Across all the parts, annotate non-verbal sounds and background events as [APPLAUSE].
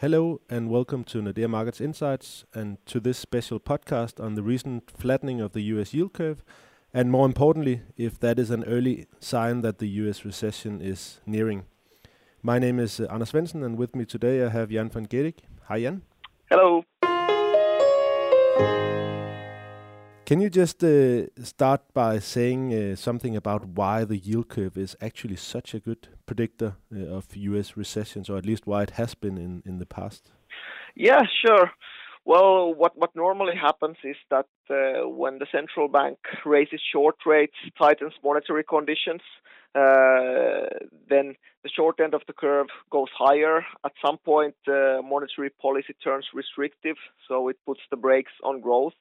Hello and welcome to Nordea Markets Insights and to this special podcast on the recent flattening of the US yield curve, and more importantly, if that is an early sign that the US recession is nearing. My name is uh, Anders Svensson, and with me today I have Jan von Gerich. Hi, Jan. Hello. Can you just uh, start by saying uh, something about why the yield curve is actually such a good predictor uh, of U.S. recessions, or at least why it has been in, in the past? Yeah, sure. Well, what, what normally happens is that uh, when the central bank raises short rates, tightens monetary conditions, then the short end of the curve goes higher. At some point, uh, monetary policy turns restrictive, so it puts the brakes on growth.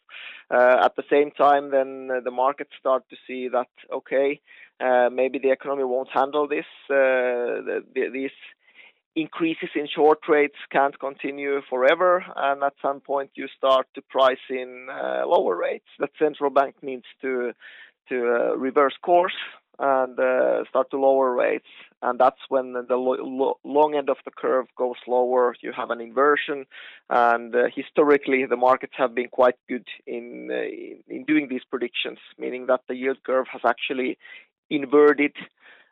Uh, at the same time, then uh, the markets start to see that okay, uh, maybe the economy won't handle this. Uh, the, the, these increases in short rates can't continue forever, and at some point you start to price in lower rates. That central bank needs to to reverse course and uh, start to lower rates. And that's when the lo- lo- long end of the curve goes lower. You have an inversion, and uh, historically the markets have been quite good in, uh, in, in doing these predictions, meaning that the yield curve has actually inverted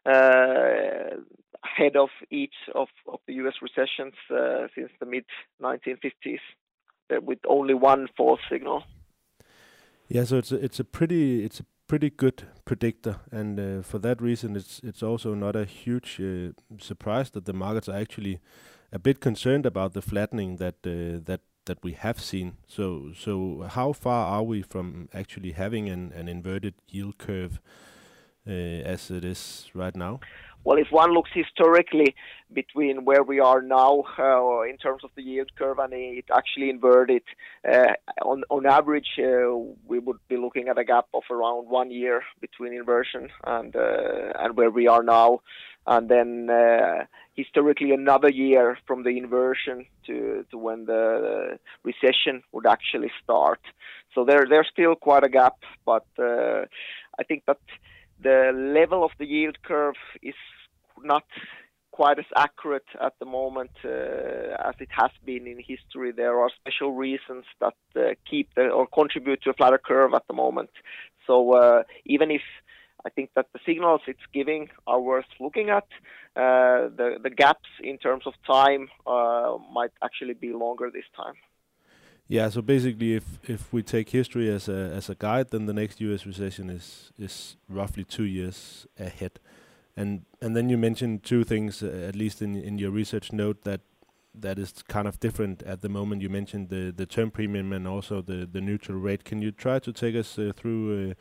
uh, ahead of each of, of the U.S. recessions uh, since the mid 1950s, uh, with only one false signal. Yeah, so it's a, it's a pretty it's a pretty good predictor, and uh, for that reason, it's it's also not a huge uh, surprise that the markets are actually a bit concerned about the flattening that uh, that that we have seen. So so how far are we from actually having an, an inverted yield curve as it is right now? Well, if one looks historically between where we are now uh, in terms of the yield curve and it actually inverted, uh, on, on average, uh, we would be looking at a gap of around one year between inversion and uh, and where we are now, and then uh, historically another year from the inversion to to when the recession would actually start. So there there's still quite a gap, but uh, I think that the level of the yield curve is not quite as accurate at the moment uh, as it has been in history. There are special reasons that uh, keep the, or contribute to a flatter curve at the moment. So uh, even if I think that the signals it's giving are worth looking at, uh, the the gaps in terms of time uh, might actually be longer this time. Yeah, so basically, if if we take history as a as a guide, then the next U.S. recession is is roughly two years ahead. And and then you mentioned two things, uh, at least in in your research note, that that is kind of different at the moment. You mentioned the the term premium and also the the neutral rate. Can you try to take us uh, through uh,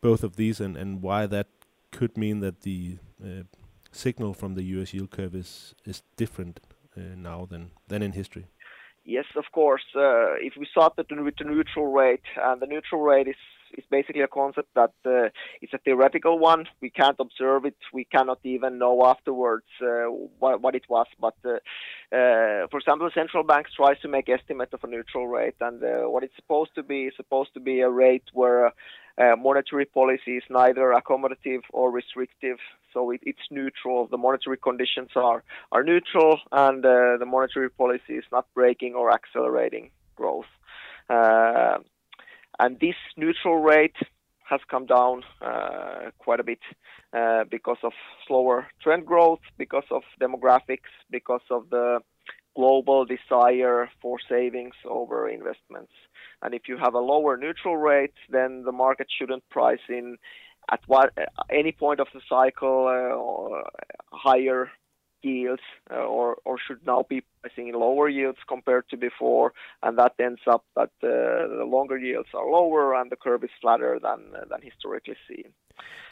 both of these and and why that could mean that the uh, signal from the U.S. yield curve is is different uh, now than than in history? Yes, of course. Uh, if we start with the neutral rate, and the neutral rate is basically a concept that uh, it's a theoretical one. We can't observe it. We cannot even know afterwards uh, what, what, it was. But uh, uh for example, central banks tries to make estimate of a neutral rate, and uh, what it's supposed to be is supposed to be a rate where uh, monetary policy is neither accommodative or restrictive, so it, it's neutral. The monetary conditions are are neutral, and the monetary policy is not braking or accelerating growth. Uh, and this neutral rate has come down uh, quite a bit uh, because of slower trend growth, because of demographics, because of the global desire for savings over investments. And if you have a lower neutral rate, then the market shouldn't price in at what any point of the cycle uh, higher yields uh, or, or should now be pricing in lower yields compared to before, and that ends up that uh, the longer yields are lower and the curve is flatter than than historically seen.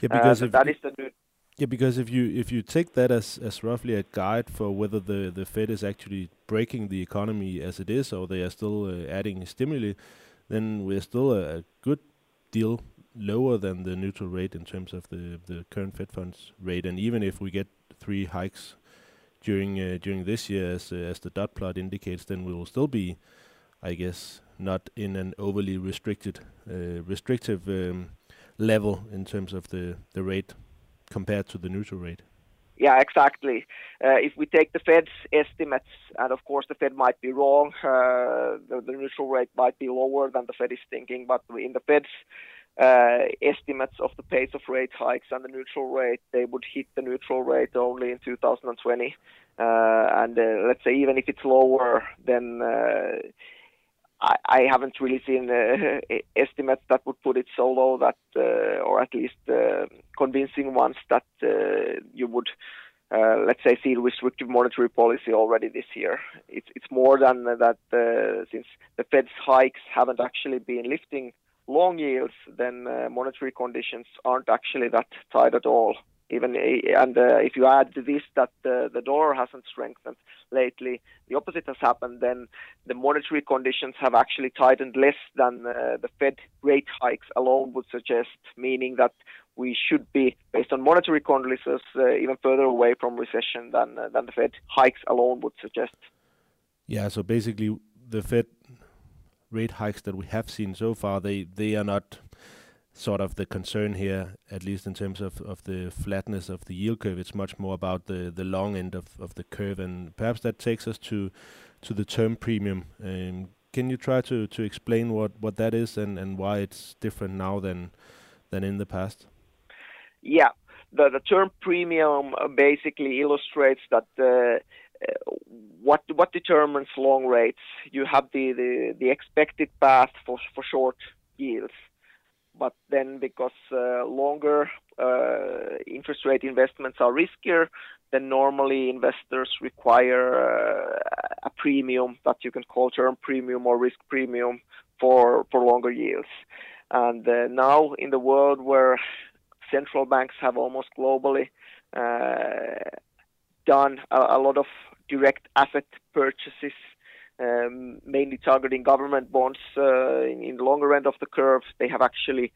Yeah, because uh, that is the new yeah, because if you if you take that as as roughly a guide for whether the the Fed is actually braking the economy as it is, or they are still uh, adding stimuli, then we're still a, a, good deal lower than the neutral rate in terms of the the current Fed funds rate. And even if we get three hikes during uh, during this year, as uh, as the dot plot indicates, then we will still be, I guess, not in an overly restricted uh, restrictive um, level in terms of the the rate compared to the neutral rate. yeah, exactly. Uh, if we take the Fed's estimates, and of course the Fed might be wrong, uh, the, the, neutral rate might be lower than the Fed is thinking, but in the Fed's uh, estimates of the pace of rate hikes and the neutral rate, they would hit the neutral rate only in 2020. Uh, and uh, let's say even if it's lower, then uh, I, I haven't really seen uh, [LAUGHS] estimates that would put it so low that, uh, or at least uh, convincing ones that uh, you would, uh, let's say, see restrictive monetary policy already this year. It's it's more than that uh, since the Fed's hikes haven't actually been lifting long yields, then monetary conditions aren't actually that tight at all even and uh, if you add to this that uh, the dollar hasn't strengthened lately, the opposite has happened. Then the monetary conditions have actually tightened less than uh, the Fed rate hikes alone would suggest, meaning that we should be, based on monetary conditions, even further away from recession than than the Fed hikes alone would suggest. Yeah. So basically, the Fed rate hikes that we have seen so far, they they are not sort of the concern here, at least in terms of, of the flatness of the yield curve. It's much more about the, the long end of, of the curve, and perhaps that takes us to to the term premium. Um, can you try to, to explain what, what that is and, and why it's different now than than in the past? Yeah, the the term premium uh, basically illustrates that. Uh, uh, what what determines long rates? You have the, the, the expected path for for short yields, but then because uh, longer uh, interest rate investments are riskier, then normally investors require uh, a premium that you can call term premium or risk premium for for longer yields. And uh, now in the world where central banks have almost globally uh, done a, a lot of direct asset purchases targeting government bonds uh, in, in, the longer end of the curve. They have actually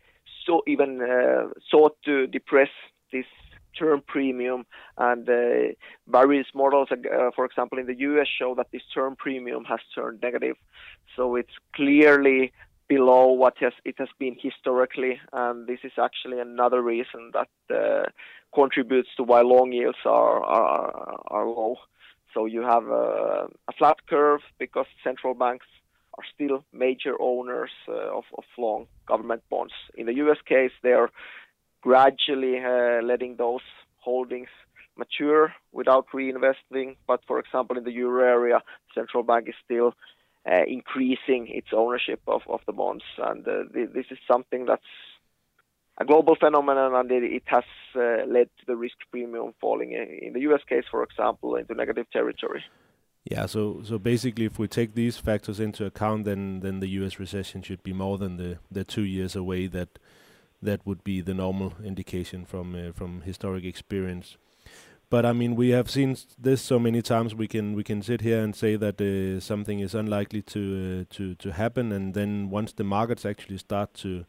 so even uh, sought to depress this term premium, and uh, various models, uh, for example, in the U.S. show that this term premium has turned negative. So it's clearly below what has it has been historically, and this is actually another reason that uh, contributes to why long yields are are, are low. So you have a, a flat curve because central banks are still major owners uh, of, of long government bonds. In the U.S. case, they are gradually uh, letting those holdings mature without reinvesting. But for example, in the euro area, central bank is still uh, increasing its ownership of, of the bonds, and uh, th- this is something that's a global phenomenon, and it, has uh, led to the risk premium falling in the U.S. case, for example, into negative territory. Yeah, so so basically, if we take these factors into account, then then the U.S. recession should be more than the the two years away that that would be the normal indication from uh, from historic experience. But I mean, we have seen this so many times. We can we can sit here and say that uh, something is unlikely to uh, to to happen, and then once the markets actually start to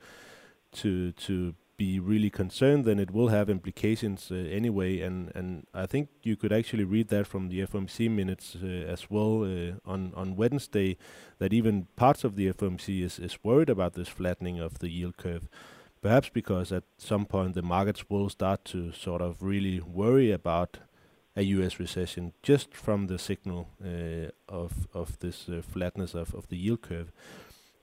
to to be really concerned, then it will have implications uh, anyway. And and I think you could actually read that from the FOMC minutes uh, as well uh, on on Wednesday, that even parts of the FOMC is is worried about this flattening of the yield curve. Perhaps because at some point the markets will start to sort of really worry about a U.S. recession just from the signal uh, of of this uh, flatness of, of the yield curve.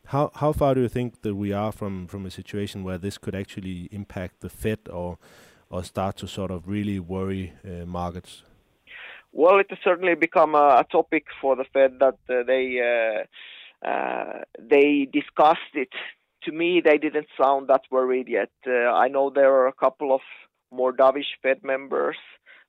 How how far do you think that we are from from a situation where this could actually impact the Fed or or start to sort of really worry uh, markets? Well, it has certainly become a, a topic for the Fed that uh, they uh, uh they discussed it. To me, they didn't sound that worried yet. Uh, I know there are a couple of more dovish Fed members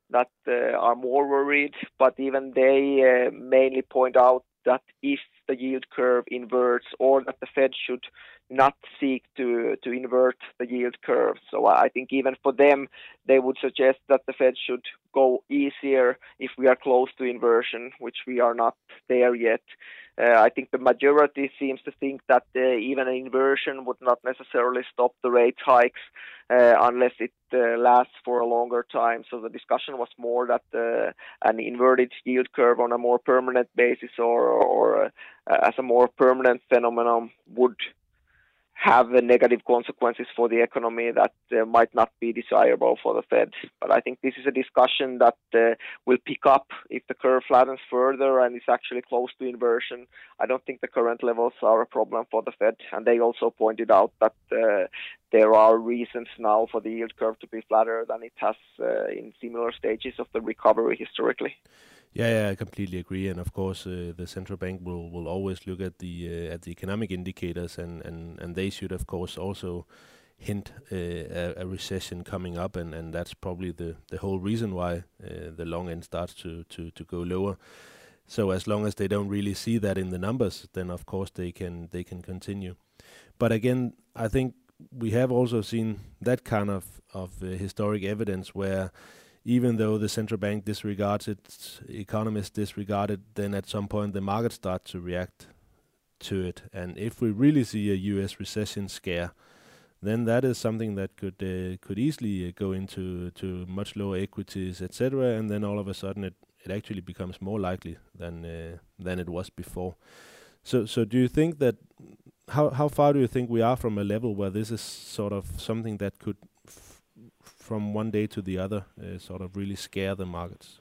that uh, are more worried, but even they mainly point out that if the yield curve inverts or that the Fed should not seek to, to invert the yield curve. So I think even for them, they would suggest that the Fed should go easier if we are close to inversion, which we are not there yet. Uh, I think the majority seems to think that uh, even an inversion would not necessarily stop the rate hikes uh, unless it uh, lasts for a longer time. So the discussion was more that uh, an inverted yield curve on a more permanent basis or, or uh, as a more permanent phenomenon would have negative consequences for the economy that uh, might not be desirable for the Fed. But I think this is a discussion that uh, will pick up if the curve flattens further and is actually close to inversion. I don't think the current levels are a problem for the Fed. And they also pointed out that uh, there are reasons now for the yield curve to be flatter than it has uh, in similar stages of the recovery historically. Yeah, yeah, I completely agree. And of course, uh, the central bank will, will always look at the uh, at the economic indicators, and, and, and they should, of course, also hint uh, a, a, recession coming up, and, and that's probably the, the whole reason why uh, the long end starts to, to, to go lower. So as long as they don't really see that in the numbers, then of course they can they can continue. But again, I think we have also seen that kind of of uh, historic evidence where even though the central bank disregards it, economists disregard it, then at some point the market starts to react to it. And if we really see a U.S. recession scare, then that is something that could uh, could easily uh, go into to much lower equities, etc. And then all of a sudden it, it actually becomes more likely than uh, than it was before. So so do you think that how how far do you think we are from a level where this is sort of something that could from one day to the other uh, sort of really scare the markets?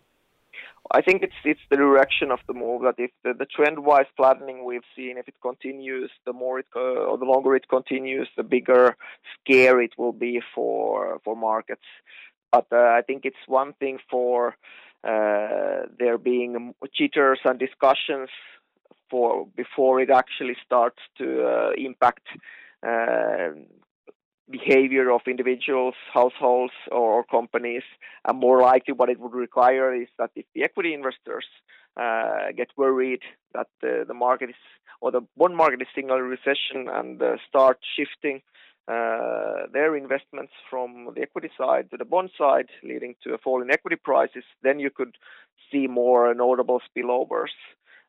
I think it's it's the direction of the move that if the, the trend-wise flattening we've seen, if it continues, the more it uh, or the longer it continues, the bigger scare it will be for for markets. But uh, I think it's one thing for uh, there being jitters and discussions for before it actually starts to uh, impact uh, behavior of individuals, households, or, companies. And more likely, what it would require is that if the equity investors uh, get worried that uh, the market is or the bond market is signaling recession and uh, start shifting uh, their investments from the equity side to the bond side, leading to a fall in equity prices, then you could see more notable spillovers.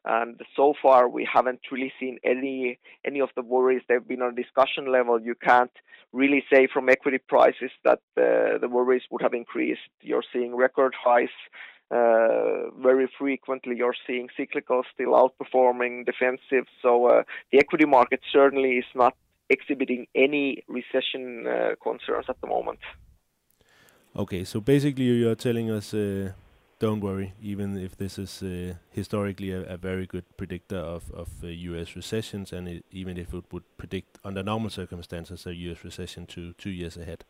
And so far, we haven't really seen any any of the worries. They've been on discussion level. You can't really say from equity prices that uh, the worries would have increased. You're seeing record highs. Uh, very frequently, you're seeing cyclical still outperforming defensive. So uh, the equity market certainly is not exhibiting any recession uh, concerns at the moment. Okay, so basically, you're telling us uh, don't worry, even if this is uh, historically a, a, very good predictor of, of uh, U.S. recessions, and it, even if it would predict under normal circumstances a U.S. recession two years ahead.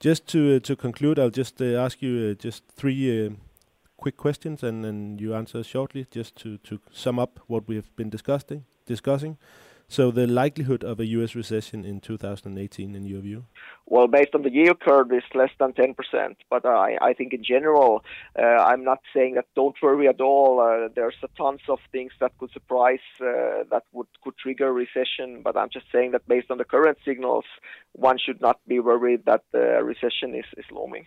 Just to uh, to conclude, I'll just uh, ask you uh, just three quick questions, and then you answer shortly, just to to sum up what we have been discussing. Discussing. So the likelihood of a U.S. recession in 2018, in your view? Well, based on the yield curve, is less than 10%. But I, I think in general, uh, I'm not saying that don't worry at all. Uh, there's a tons of things that could surprise uh, that would could trigger recession. But I'm just saying that based on the current signals, one should not be worried that the recession is, is looming.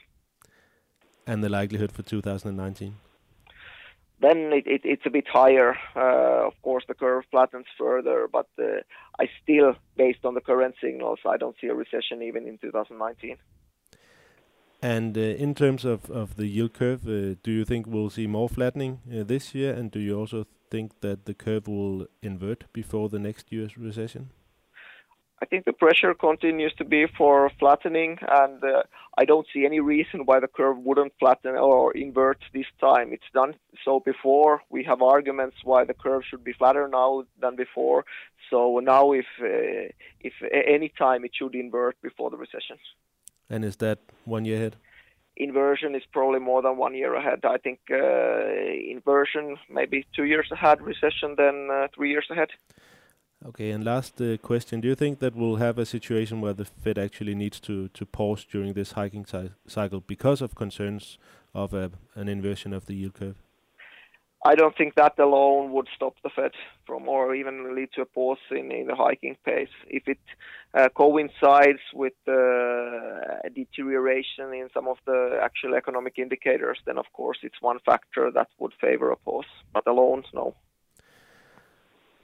And the likelihood for 2019? Then it, it, it's a bit higher. Uh, of course, the curve flattens further, but uh, I still, based on the current signals, I don't see a recession even in 2019. And uh, in terms of, of the yield curve, uh, do you think we'll see more flattening uh, this year? And do you also think that the curve will invert before the next year's recession? I think the pressure continues to be for flattening, and uh, I don't see any reason why the curve wouldn't flatten or invert this time. It's done so before. We have arguments why the curve should be flatter now than before. So now, if uh, if any time it should invert before the recession. And is that one year ahead? Inversion is probably more than one year ahead. I think uh, inversion maybe two years ahead, recession then uh, three years ahead. Okay, and last uh, question: Do you think that we'll have a situation where the Fed actually needs to to pause during this hiking cycle because of concerns of a, an inversion of the yield curve? I don't think that alone would stop the Fed from, or even lead to a pause in, in the hiking pace. If it uh, coincides with uh, a deterioration in some of the actual economic indicators, then of course it's one factor that would favor a pause. But alone, no.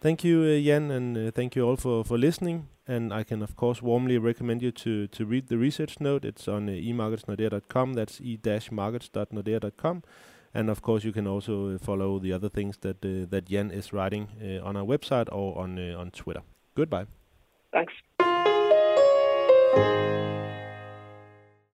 Thank you, uh, Jan, and uh, thank you all for, for listening. And I can, of course, warmly recommend you to, to read the research note. It's on uh, emarketsnordea.com. That's e-markets.nordea.com. And of course, you can also uh, follow the other things that uh, that Jan is writing uh, on our website or on on Twitter. Goodbye. Thanks.